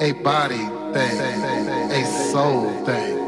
a body thing, a soul thing.